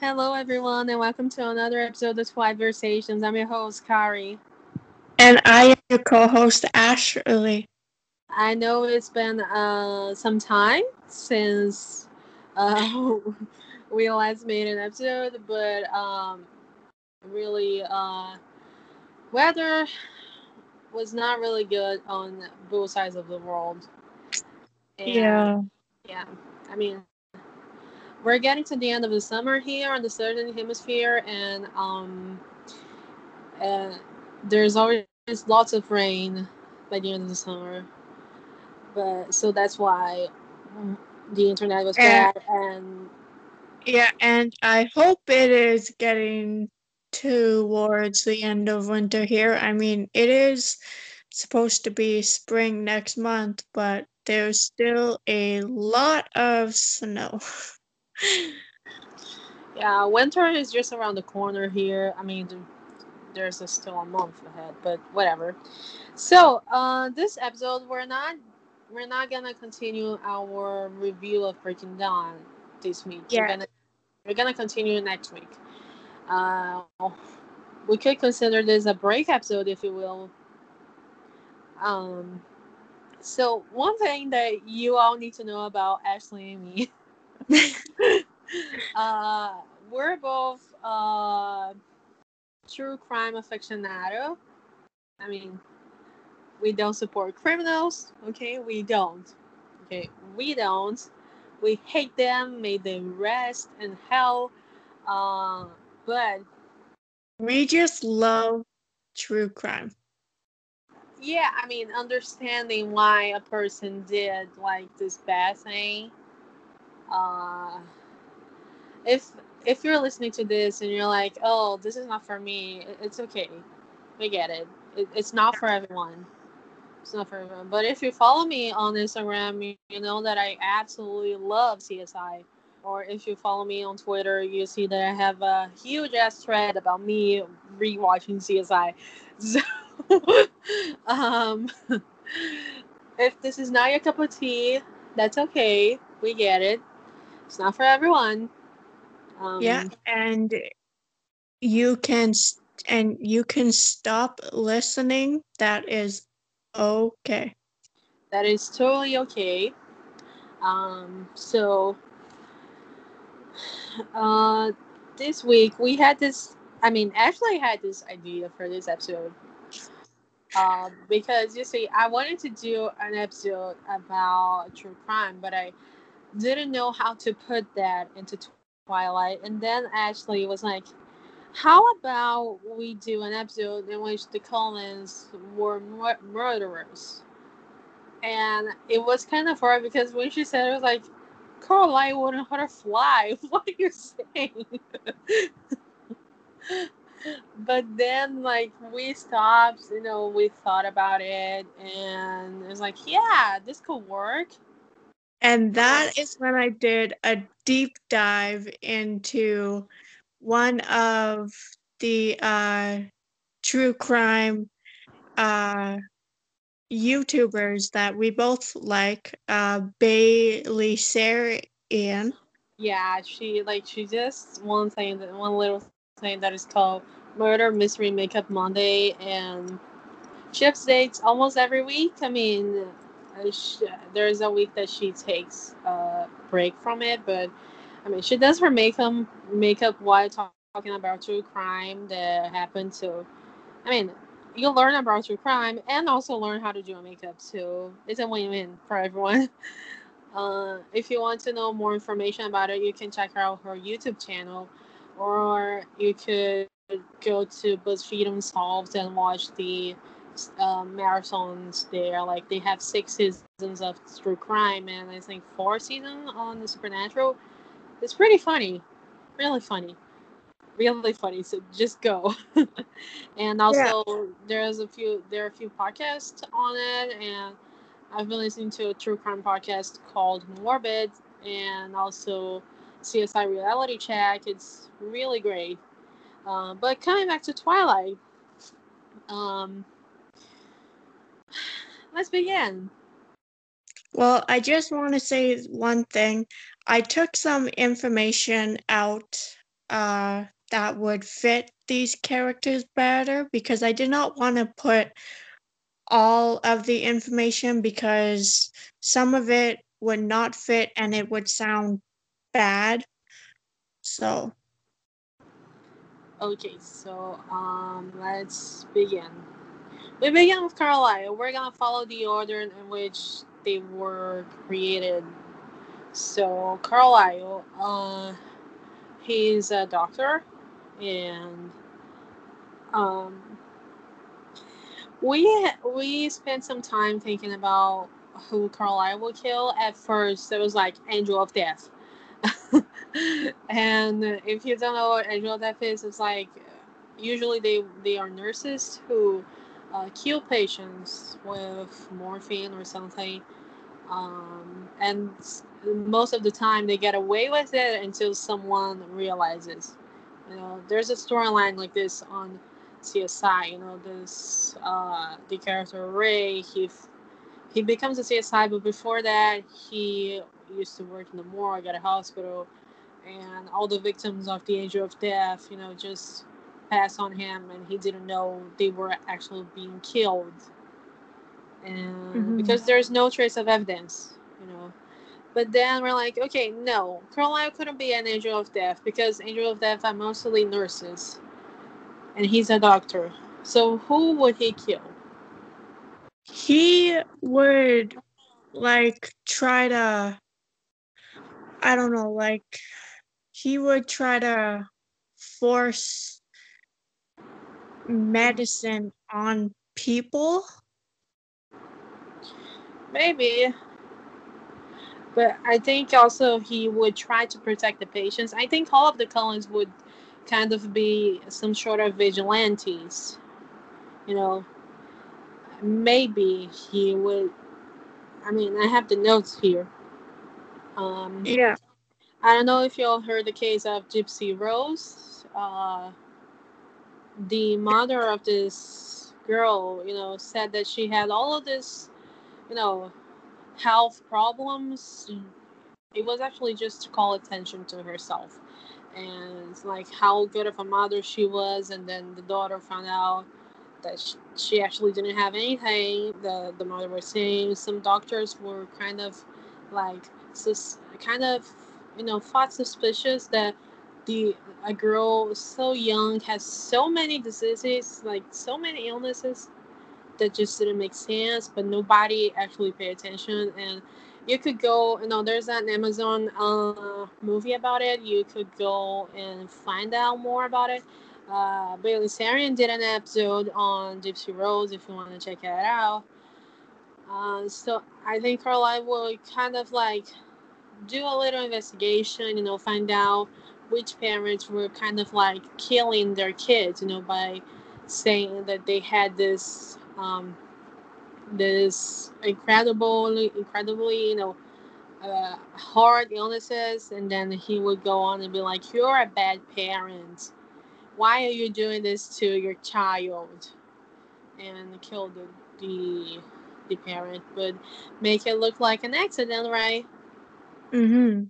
Hello, everyone, and welcome to another episode of Twilight Versations. I'm your host, Kari. And I am your co host, Ashley. I know it's been uh, some time since uh, we last made an episode, but um, really, uh, weather was not really good on both sides of the world. And, yeah. Yeah. I mean, we're getting to the end of the summer here on the southern hemisphere, and um, uh, there's always lots of rain by the end of the summer. But so that's why the internet was and, bad, and yeah, and I hope it is getting towards the end of winter here. I mean, it is supposed to be spring next month, but there's still a lot of snow. yeah, winter is just around the corner here. I mean, there's a, still a month ahead, but whatever. So, uh, this episode we're not we're not gonna continue our review of Breaking Dawn this week. Yeah. We're gonna we're gonna continue next week. Uh, we could consider this a break episode, if you will. Um, so one thing that you all need to know about Ashley and me uh, we're both uh, true crime aficionado. I mean, we don't support criminals. Okay, we don't. Okay, we don't. We hate them. May they rest in hell. Uh, but we just love true crime. Yeah, I mean, understanding why a person did like this bad thing uh, if if you're listening to this and you're like, oh, this is not for me, it's okay. We get it. it it's not for everyone. It's not for everyone. But if you follow me on Instagram, you, you know that I absolutely love CSI. Or if you follow me on Twitter, you see that I have a huge ass thread about me rewatching CSI. So, um, if this is not your cup of tea, that's okay. We get it. It's not for everyone. Um, yeah, and you can and you can stop listening. That is okay. That is totally okay. Um, so uh, this week we had this. I mean, actually, I had this idea for this episode. Uh, because you see, I wanted to do an episode about true crime, but I didn't know how to put that into Twilight. And then Ashley was like, how about we do an episode in which the Cullens were mur- murderers? And it was kind of hard because when she said it, was like, Coraline wouldn't hurt a fly. What are you saying? but then, like, we stopped, you know, we thought about it, and it was like, yeah, this could work. And that is when I did a deep dive into one of the uh, true crime uh, YouTubers that we both like, uh, Bailey Sarian. Yeah, she like she just one thing that one little thing that is called Murder Mystery Makeup Monday, and she updates almost every week. I mean, there's a week that she takes a break from it, but I mean, she does her makeup makeup while talk, talking about true crime that happened. So, I mean, you learn about true crime and also learn how to do a makeup. too. it's a win-win for everyone. Uh, if you want to know more information about it, you can check out her YouTube channel, or you could go to BuzzFeed Unsolved and watch the uh, marathons there. Like they have six seasons of True Crime and I think four seasons on the Supernatural. It's pretty funny, really funny, really funny. So just go. and also yeah. there's a few there are a few podcasts on it, and I've been listening to a true crime podcast called Morbid, and also CSI Reality Check. It's really great. Uh, but coming back to Twilight, um, let's begin. Well, I just want to say one thing. I took some information out uh, that would fit these characters better because I did not want to put all of the information because some of it would not fit and it would sound bad. So, Okay, so um, let's begin. We begin with Carlisle. We're gonna follow the order in which they were created. So Carlisle, uh, he's a doctor, and um, we we spent some time thinking about who Carlisle will kill. At first, it was like Angel of Death. and if you don't know what angel of death is, it's like usually they they are nurses who uh, kill patients with morphine or something, um, and most of the time they get away with it until someone realizes. You know, there's a storyline like this on CSI. You know, this uh, the character Ray he he becomes a CSI, but before that he used to work in the morgue at a hospital, and all the victims of the Angel of Death, you know, just pass on him, and he didn't know they were actually being killed, and mm-hmm. because there's no trace of evidence, you know. But then we're like, okay, no, Carlisle couldn't be an Angel of Death because Angel of Death are mostly nurses, and he's a doctor. So who would he kill? He would like try to I don't know, like he would try to force medicine on people. Maybe. But I think also he would try to protect the patients. I think all of the Cullens would kind of be some sort of vigilantes. You know, maybe he would. I mean, I have the notes here. Um, yeah. I don't know if y'all heard the case of Gypsy Rose. Uh, the mother of this girl, you know, said that she had all of this, you know, health problems. It was actually just to call attention to herself and like how good of a mother she was. And then the daughter found out that she, she actually didn't have anything. The the mother was saying some doctors were kind of like sus- kind of you know thought suspicious that the a girl so young has so many diseases like so many illnesses that just didn't make sense but nobody actually paid attention and you could go you know there's an amazon uh, movie about it you could go and find out more about it uh, Bailey Sarian did an episode on Gypsy Rose if you want to check it out. Uh, so I think Carlisle will kind of like do a little investigation, you know, find out which parents were kind of like killing their kids, you know, by saying that they had this um, this incredibly, incredibly, you know, uh, hard illnesses, and then he would go on and be like, "You're a bad parent. Why are you doing this to your child?" And kill the the, the parent, but make it look like an accident, right? Mm-hmm.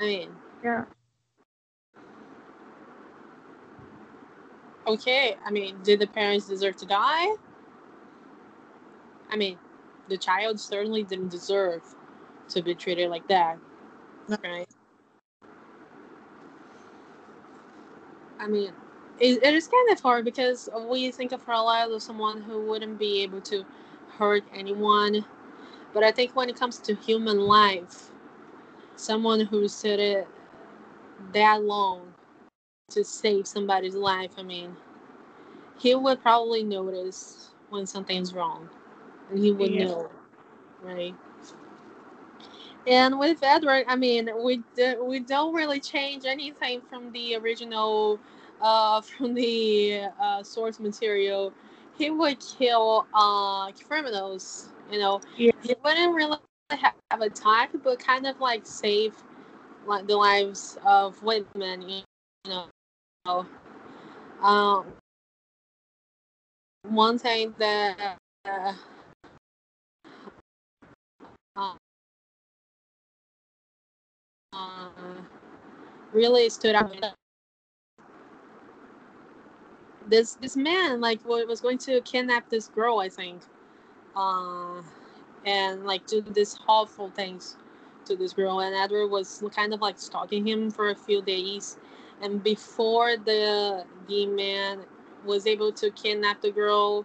I mean, yeah. Okay, I mean, did the parents deserve to die? I mean, the child certainly didn't deserve to be treated like that, right? I mean, it, it is kind of hard because we think of Carlisle as someone who wouldn't be able to hurt anyone, but I think when it comes to human life, someone who stood it that long to save somebody's life, I mean, he would probably notice when something's wrong and he would yeah. know, right? And with Edward, I mean, we do, we don't really change anything from the original, uh, from the uh, source material. He would kill uh, criminals, you know. Yeah. He wouldn't really have a talk, but kind of like save like the lives of women, you know. Um, one thing that uh, uh, really stood out this this man like was going to kidnap this girl, I think, uh, and like do this awful things to this girl. And Edward was kind of like stalking him for a few days, and before the the man was able to kidnap the girl,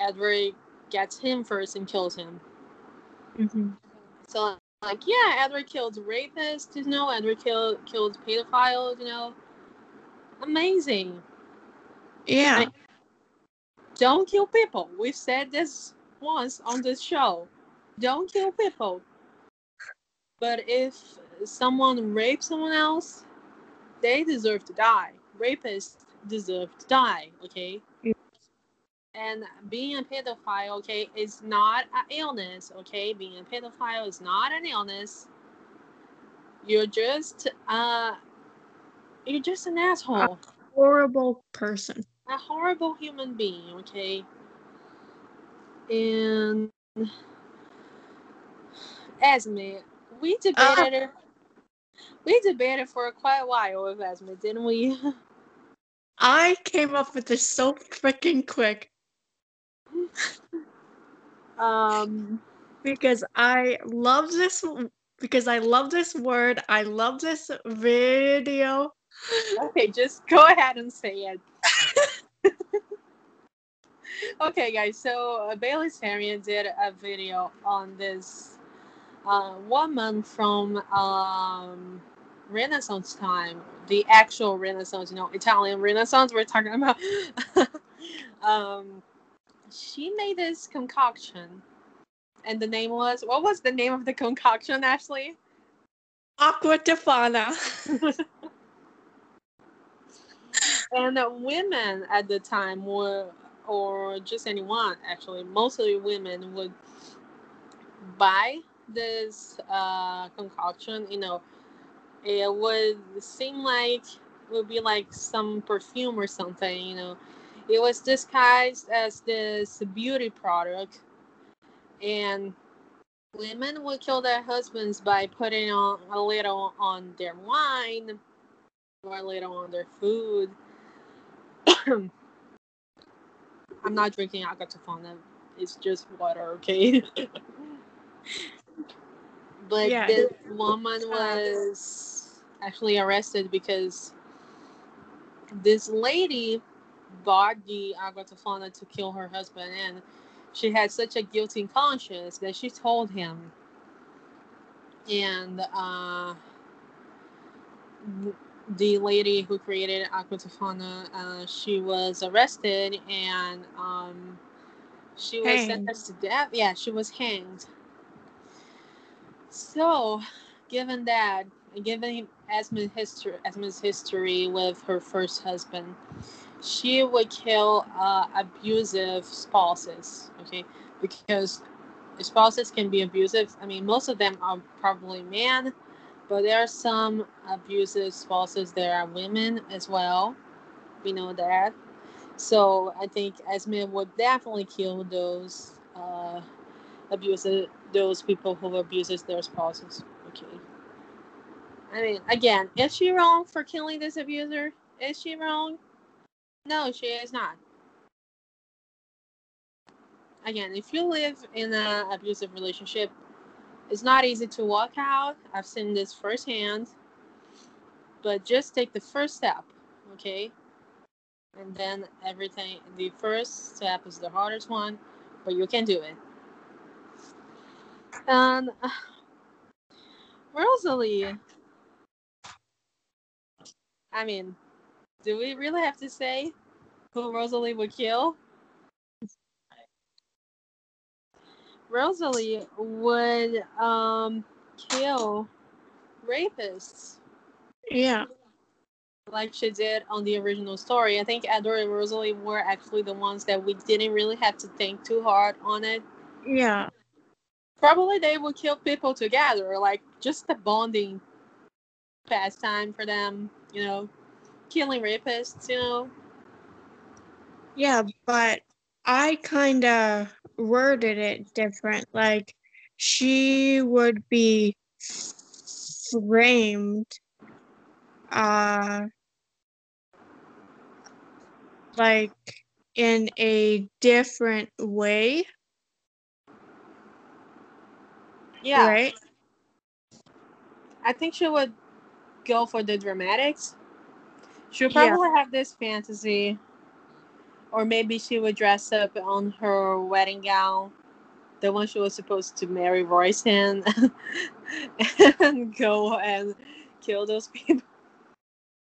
Edward gets him first and kills him. hmm So like yeah, Edward killed rapists, you know, Edward killed killed pedophiles, you know. Amazing. Yeah. Don't kill people. We've said this once on this show. Don't kill people. But if someone rapes someone else, they deserve to die. Rapists deserve to die, okay? Yeah. And being a pedophile, okay, is not an illness, okay? Being a pedophile is not an illness. You're just uh you're just an asshole. Horrible person. a horrible human being, okay? And Esme, we debated we debated for quite a while with Esme, didn't we? I came up with this so freaking quick um because I love this because I love this word. I love this video. okay, just go ahead and say it. okay, guys, so uh, Bailey Sarian did a video on this uh, woman from um, Renaissance time, the actual Renaissance, you know, Italian Renaissance we're talking about. um, she made this concoction, and the name was what was the name of the concoction, Ashley? Aqua Tofana. and uh, women at the time were or just anyone actually mostly women would buy this uh, concoction you know it would seem like would be like some perfume or something you know it was disguised as this beauty product and women would kill their husbands by putting on a little on their wine or a little on their food I'm not drinking Aqua Tofana. It's just water, okay? but Yeah. this woman was actually arrested because this lady bought the Aqua Tofana to kill her husband, and she had such a guilty conscience that she told him. And uh, the lady who created Aqua Tofana, uh, she was arrested and um, she was Hanged. sentenced to death. Yeah, she was hanged. So, given that, given Esme's history, Esme's history with her first husband, she would kill uh, abusive spouses. Okay, because spouses can be abusive. I mean, most of them are probably men but there are some abusive spouses that are women as well. We know that. So I think Esme would definitely kill those uh, abusive those people who abuses their spouses. Okay. I mean, again, is she wrong for killing this abuser? Is she wrong? No, she is not. Again, if you live in an abusive relationship, it's not easy to walk out. I've seen this firsthand. But just take the first step, okay? And then everything, the first step is the hardest one, but you can do it. And uh, Rosalie, I mean, do we really have to say who Rosalie would kill? Rosalie would um kill rapists Yeah. like she did on the original story. I think Edward and Rosalie were actually the ones that we didn't really have to think too hard on it. Yeah. Probably they would kill people together, like just a bonding pastime for them, you know, killing rapists, you know. Yeah, but I kind of worded it different. Like, she would be framed. Uh, like in a different way, Yeah, right? I think she would go for the dramatics. She'll Yeah. probably have this fantasy, or maybe she would dress up on her wedding gown, the one she was supposed to marry Royce in, and go and kill those people.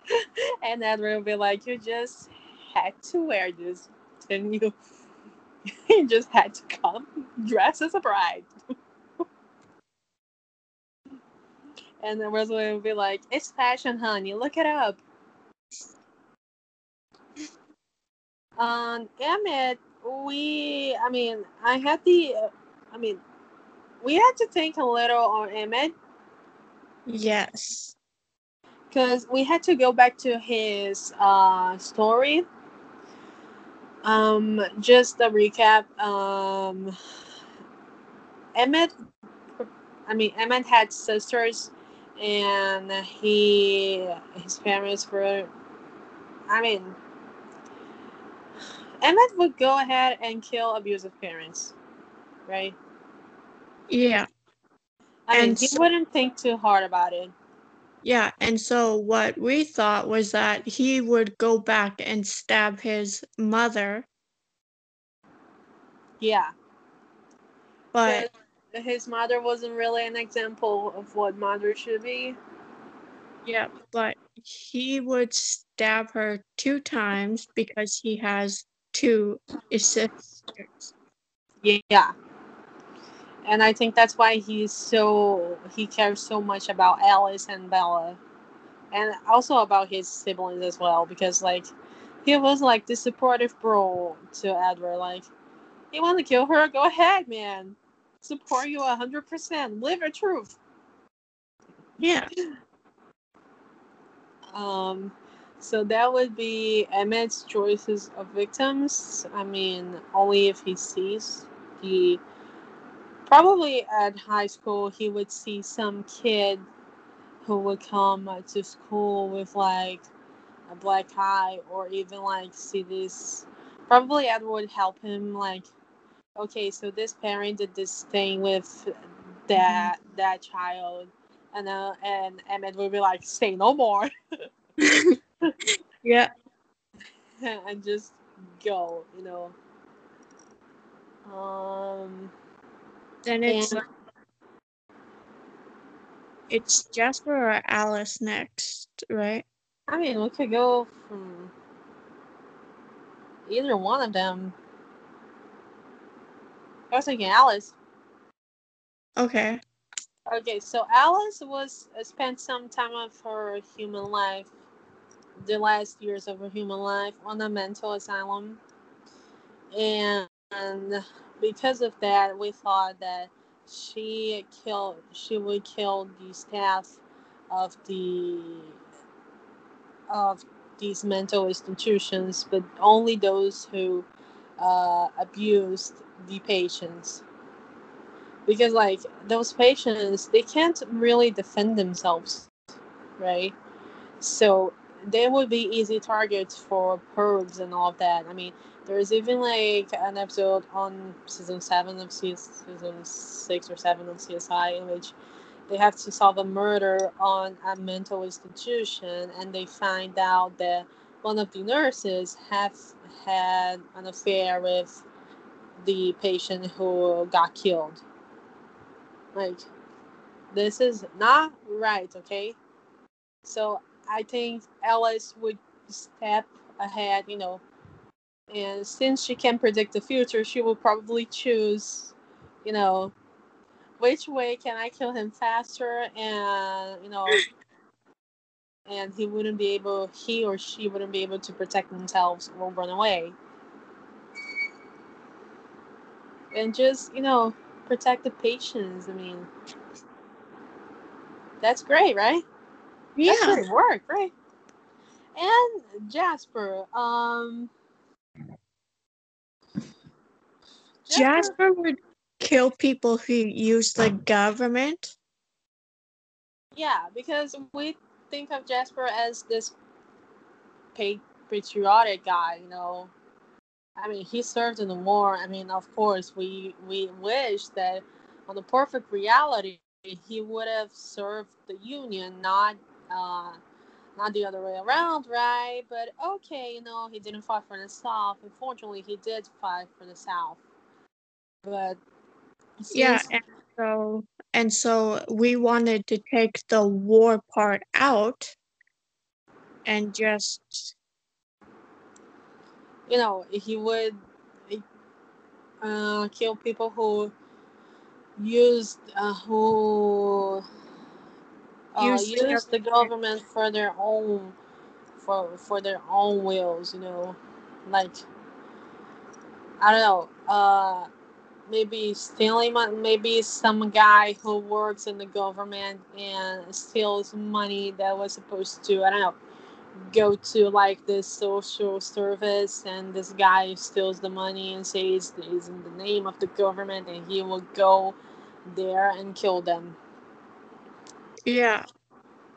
and Edward will be like, "You just had to wear this, didn't you? you just had to come dressed as a bride." And then Rosalie would be like, "It's fashion, honey. Look it up." Um, Emmett, we, I mean, I had the, uh, I mean, we had to think a little on Emmett Yes. because we had to go back to his uh, story. Um, just a recap. Um, Emmett, I mean, Emmett had sisters, and he, his parents were, I mean, Emmett would go ahead and kill abusive parents, right? Yeah. I mean, And he so- wouldn't think too hard about it. Yeah. And so what we thought was that he would go back and stab his mother, Yeah, but his mother wasn't really an example of what mother should be. yeah, but he would stab her two times because he has two sisters. Yeah. And I think that's why he's so he cares so much about Alice and Bella. And also about his siblings as well, because like he was like the supportive bro to Edward. Like, you wanna kill her? Go ahead, man. Support you hundred percent. Live your truth. Yeah. Um so that would be Emmett's choices of victims. I mean, only if he sees he probably at high school he would see some kid who would come to school with like a black eye or even like see this probably Edward would help him like okay so this parent did this thing with that that child and uh, and Emmett would be like say no more Yeah. and just go you know um Then it's And- it's Jasper or Alice next, right? I mean, we could go from either one of them. I was thinking Alice. Okay. Okay, so Alice was uh, spent some time of her human life, the last years of her human life, on a mental asylum, and, because of that, we thought that she killed. She would kill the staff of the of these mental institutions, but only those who uh, abused the patients. Because, like, those patients, they can't really defend themselves, right? So they would be easy targets for pervs and all of that. I mean, there's even like an episode on season seven of CS- season six or seven of CSI in which they have to solve a murder on a mental institution and they find out that one of the nurses have had an affair with the patient who got killed like this is not right okay so i think alice would step ahead you know and since she can predict the future she will probably choose you know which way can I kill him faster and you know and he wouldn't be able he or she wouldn't be able to protect themselves or run away. And just, you know, protect the patients. I mean that's great, right? That's Yeah. great work, right? And Jasper, um Jasper would kill people who use the government. Yeah, because we think of Jasper as this patriotic guy, you know. I mean, he served in the war. I mean, of course, we we wish that on the perfect reality, he would have served the Union, not uh, not the other way around, right? But okay, you know, he didn't fight for the South. Unfortunately, he did fight for the South. But yeah, and so and so we wanted to take the war part out and just you know he would uh, kill people who used uh, who uh, use, use the government for their own for for their own wills you know? Like i don't know uh maybe stealing money maybe some guy who works in the government and steals money that was supposed to i don't know go to like this social service and this guy steals the money and says it's in the name of the government and he will go there and kill them. Yeah.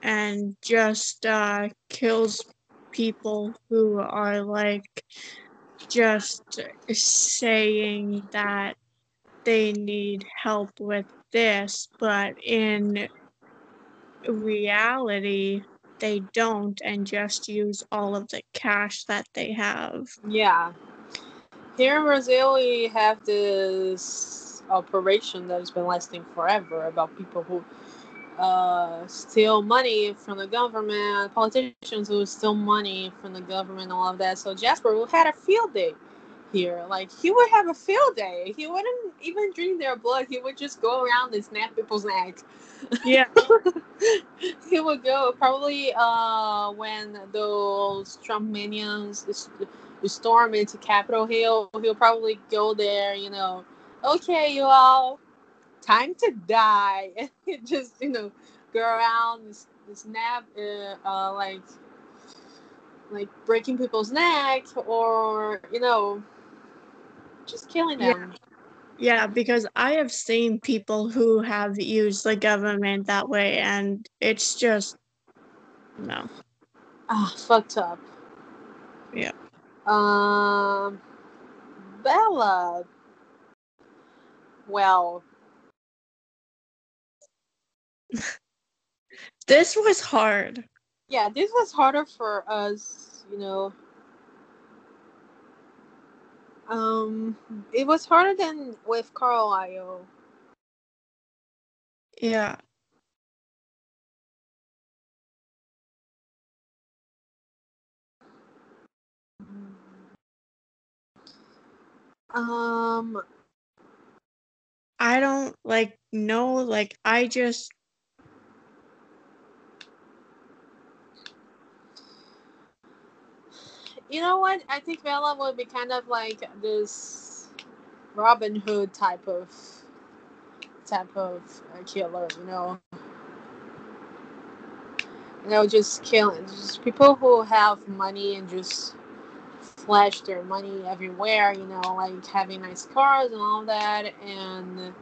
And just uh kills people who are like just saying that they need help with this but in reality they don't and just use all of the cash that they have. Yeah. Here in Brazil, we have this operation that has been lasting forever about people who uh, steal money from the government, politicians who steal money from the government, all of that. So Jasper we had a field day here. Like he would have a field day. He wouldn't even drink their blood. He would just go around and snap people's neck. Yeah. he would go probably uh when those Trump minions storm into Capitol Hill. He'll probably go there. You know, okay, you all, time to die. And just you know go around and snap uh, uh like like breaking people's neck or you know just killing them. Yeah. yeah, because I have seen people who have used the government that way, and it's just no. Ah, fucked up. Yeah. Um, Bella. Well. this was hard. Yeah, this was harder for us, you know, um, it was harder than with Carlisle. Yeah. Um, I don't like know. Like I just You know what? I think Bella would be kind of like this Robin Hood type of type of killer. You know, you know, just killing just people who have money and just flash their money everywhere. You know, like having nice cars and all that, and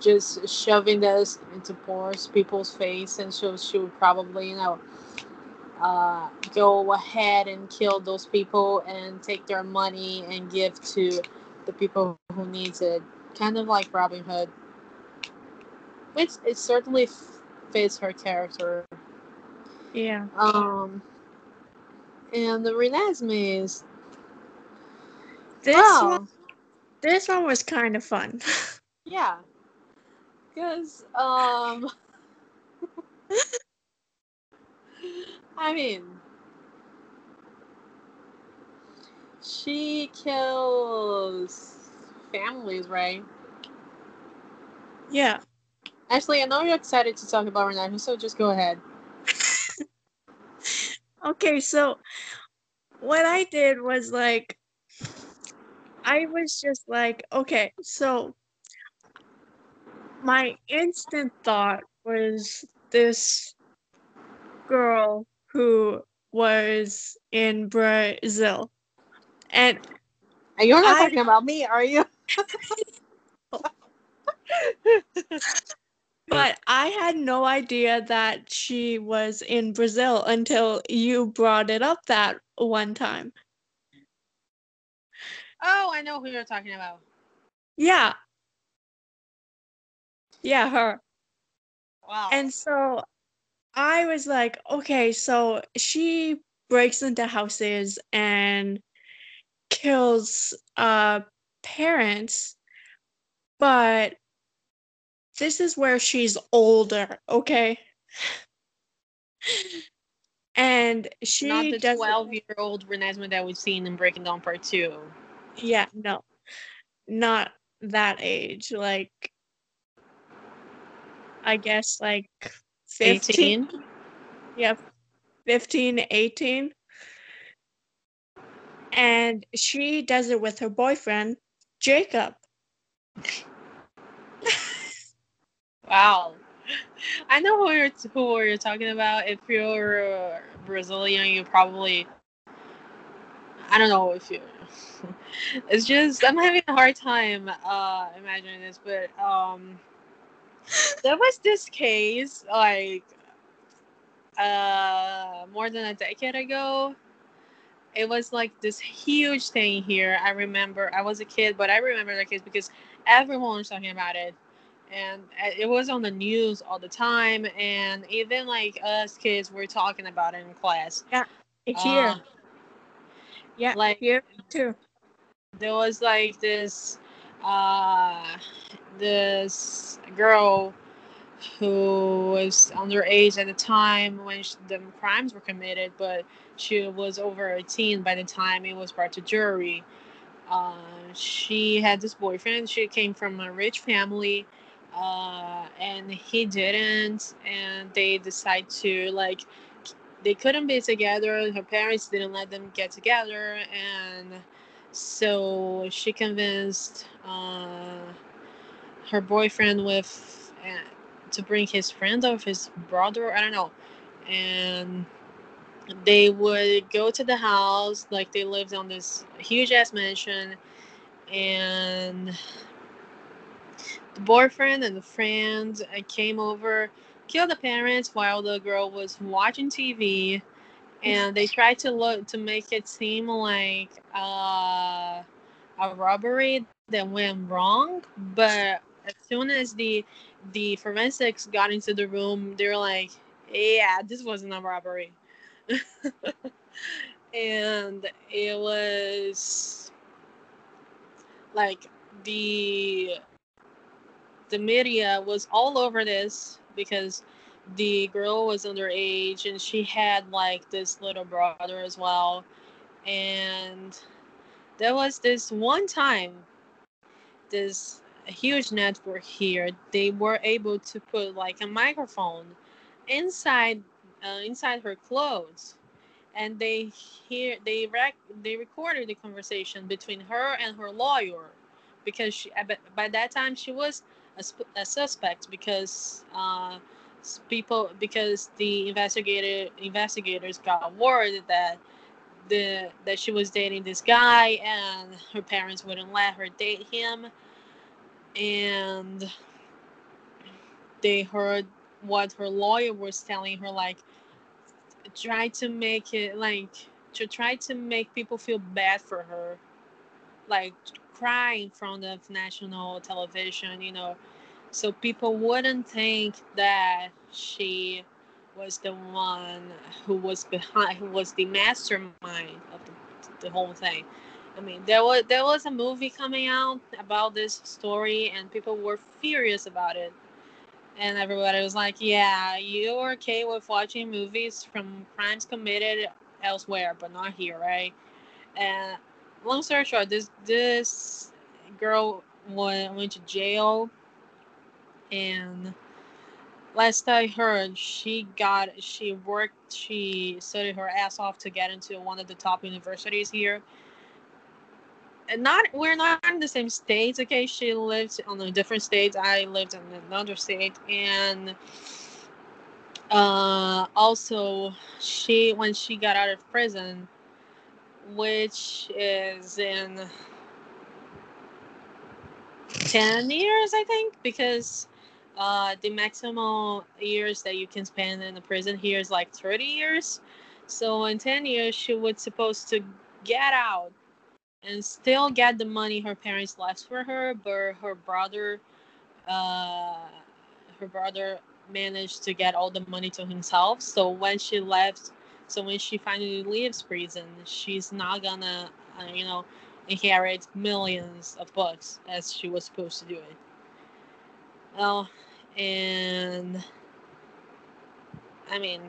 just shoving this into poor people's face, and so she would probably, you know uh, go ahead and kill those people and take their money and give to the people who needs it. Kind of like robin hood. Which it certainly fits her character. Yeah. Um and the Renesmee's this wow. one this one was kind of fun. Yeah. Because um I mean, she kills families, right? Yeah. Actually, I know you're excited to talk about Renata, so just go ahead. okay, so what I did was like, I was just like, okay, so my instant thought was this girl who was in Brazil. And you're not I, talking about me, are you? But I had no idea that she was in Brazil until you brought it up that one time. Oh, I know who you're talking about. Yeah. Yeah, her. Wow. And so I was like, okay, so she breaks into houses and kills uh parents, but this is where she's older, okay? and she not the 12 year old Renesmee that we've seen in Breaking Dawn Part 2. Yeah, no. Not that age. Like I guess like 15. 18. Yeah. 15, 18. And she does it with her boyfriend, Jacob. Wow. I know who you're, who you're talking about. If you're Brazilian, you probably. I don't know if you. It's just I'm having a hard time uh imagining this, but um, there was this case like uh more than a decade ago. It was like this huge thing here. I remember I was a kid, but I remember the case because everyone was talking about it and uh, it was on the news all the time and even like us kids were talking about it in class Yeah. It's Here. Uh, yeah, like- here too. there was like this uh this girl who was underage at the time when sh the crimes were committed but she was over 18 by the time it was brought to jury. Uh, she had this boyfriend. She came from a rich family uh, and he didn't and they decide to like they couldn't be together. Her parents didn't let them get together and so she convinced uh, her boyfriend with uh, to bring his friend or his brother i don't know. And they would go to the house like they lived on this huge ass mansion. And the boyfriend and the friend uh, came over killed the parents while the girl was watching tv and they tried to look to make it seem like uh, a robbery that went wrong but as soon as the the forensics got into the room they were like yeah this wasn't a robbery. And it was like the the media was all over this because the girl was underage and she had like this little brother as well. And there was this one time this huge network here. They were able to put like a microphone inside uh, inside her clothes. And they hear they rec- they recorded the conversation between her and her lawyer because she by- by that time she was a, a suspect because uh, people because the investigator investigators got word that the that she was dating this guy and her parents wouldn't let her date him and they heard what her lawyer was telling her like try to make it like to try to make people feel bad for her like cry in front of national television you know. So people wouldn't think that she was the one who was behind who was the mastermind of the, the whole thing i mean there was there was a movie coming out about this story and people were furious about it and everybody was like yeah you're okay with watching movies from crimes committed elsewhere but not here right and long story short this this girl went, went to jail and last I heard, she got she worked she studied her ass off to get into one of the top universities here. Not we're not in the same states, okay? She lived on a different state. I lived in another state, and uh, also she when she got out of prison, which is in ten years, I think, because uh, the maximum years that you can spend in the prison here is like 30 years. So in 10 years, she was supposed to get out and still get the money her parents left for her, but her brother, uh, her brother managed to get all the money to himself. So when she left, so when she finally leaves prison, she's not gonna, uh, you know, inherit millions of bucks as she was supposed to do it. Well, and I mean,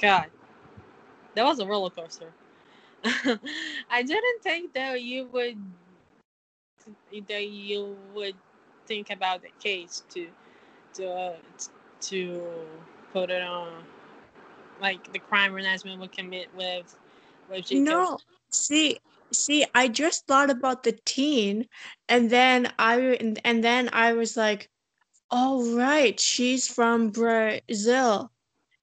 God, that was a roller coaster. I didn't think that you would that you would think about the case to to uh, to put it on like the crime Renesmee would commit with with Jacob. No, see, see, I just thought about the teen, and then I and, and then I was like, "Oh right, she's from Brazil,"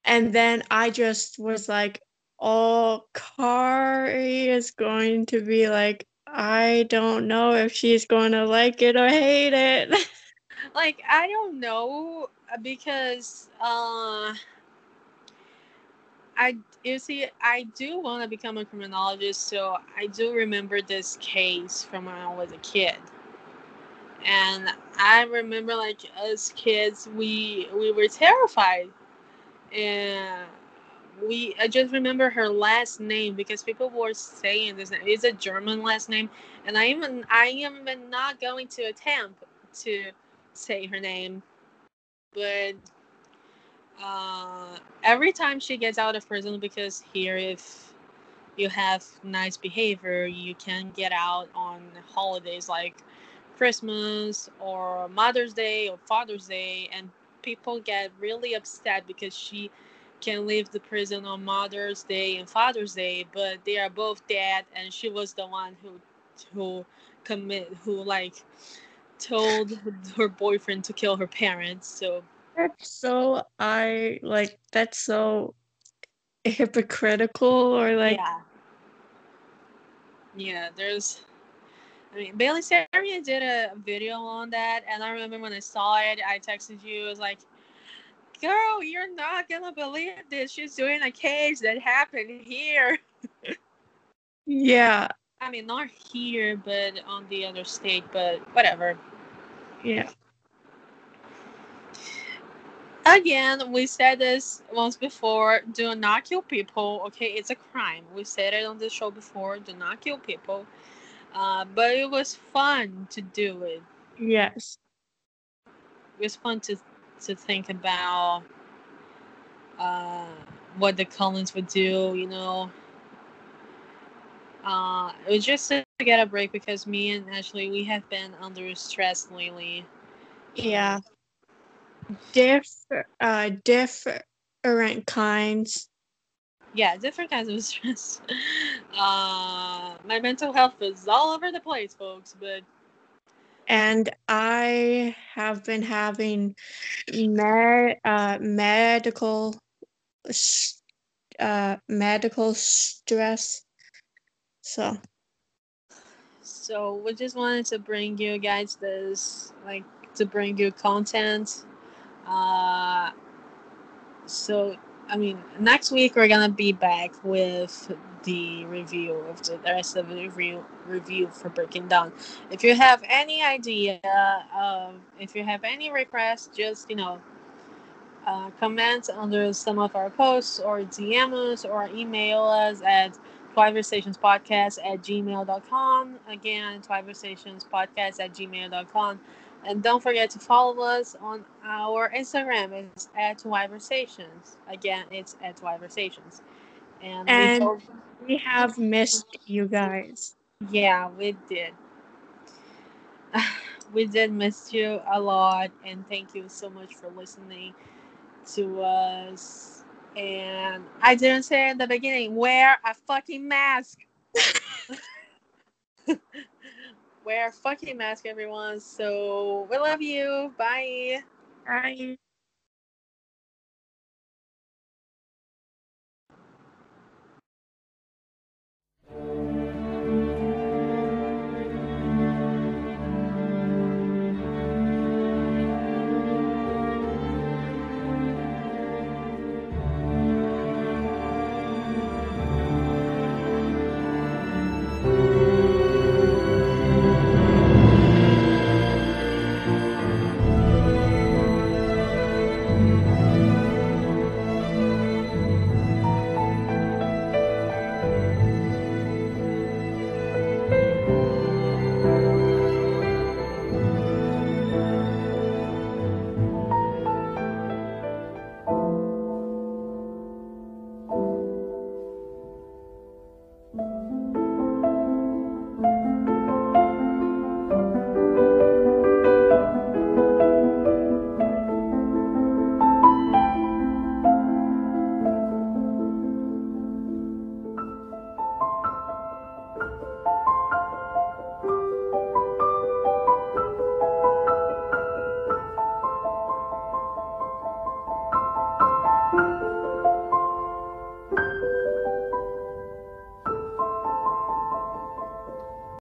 and then I just was like, "Oh, Kari is going to be like." I don't know if she's going to like it or hate it. like I don't know because uh I you see I do want to become a criminologist so I do remember this case from when I was a kid. And I remember like as kids we we were terrified. And we I just remember her last name because people were saying this name. it's a German last name and I even I am not going to attempt to say her name but uh, every time she gets out of prison because here if you have nice behavior you can get out on holidays like christmas or mother's day or father's day and people get really upset because she can leave the prison on mother's day and father's day but they are both dead and she was the one who who commit who like told her boyfriend to kill her parents so. That's so I like that's so hypocritical or like yeah. Yeah there's I mean Bailey Sarian did a video on that and I remember when I saw it I texted you it was like girl you're not gonna believe this she's doing a case that happened here yeah I mean not here but on the other state but whatever yeah again, we said this once before. Do not kill people. Okay, it's a crime. We said it on the show before. Do not kill people. Uh, but it was fun to do it. Yes. It was fun to to think about uh, what the Cullens would do. You know. Uh, it was just to get a break because me and Ashley we have been under stress lately. Yeah different uh different kinds yeah different kinds of stress uh my mental health is all over the place folks but and i have been having med- uh, medical uh medical stress so. So we just wanted to bring you guys this like to bring you content uh, so, I mean, next week we're gonna be back with the review of the, rest of the review review for Breaking Dawn. If you have any idea, uh, if you have any requests, just you know, uh, comment under some of our posts or DM us or email us at twiversationspodcast at gmail.com. Again, twiversationspodcast at gmail.com. And don't forget to follow us on our Instagram. It's at Twiversations. Again, it's at Twiversations. And, and we, hope... we have missed you guys. Yeah, we did. we did miss you a lot. And thank you so much for listening to us. And I didn't say in the beginning, wear a fucking mask. wear a fucking mask, everyone. So we love you. Bye. Bye.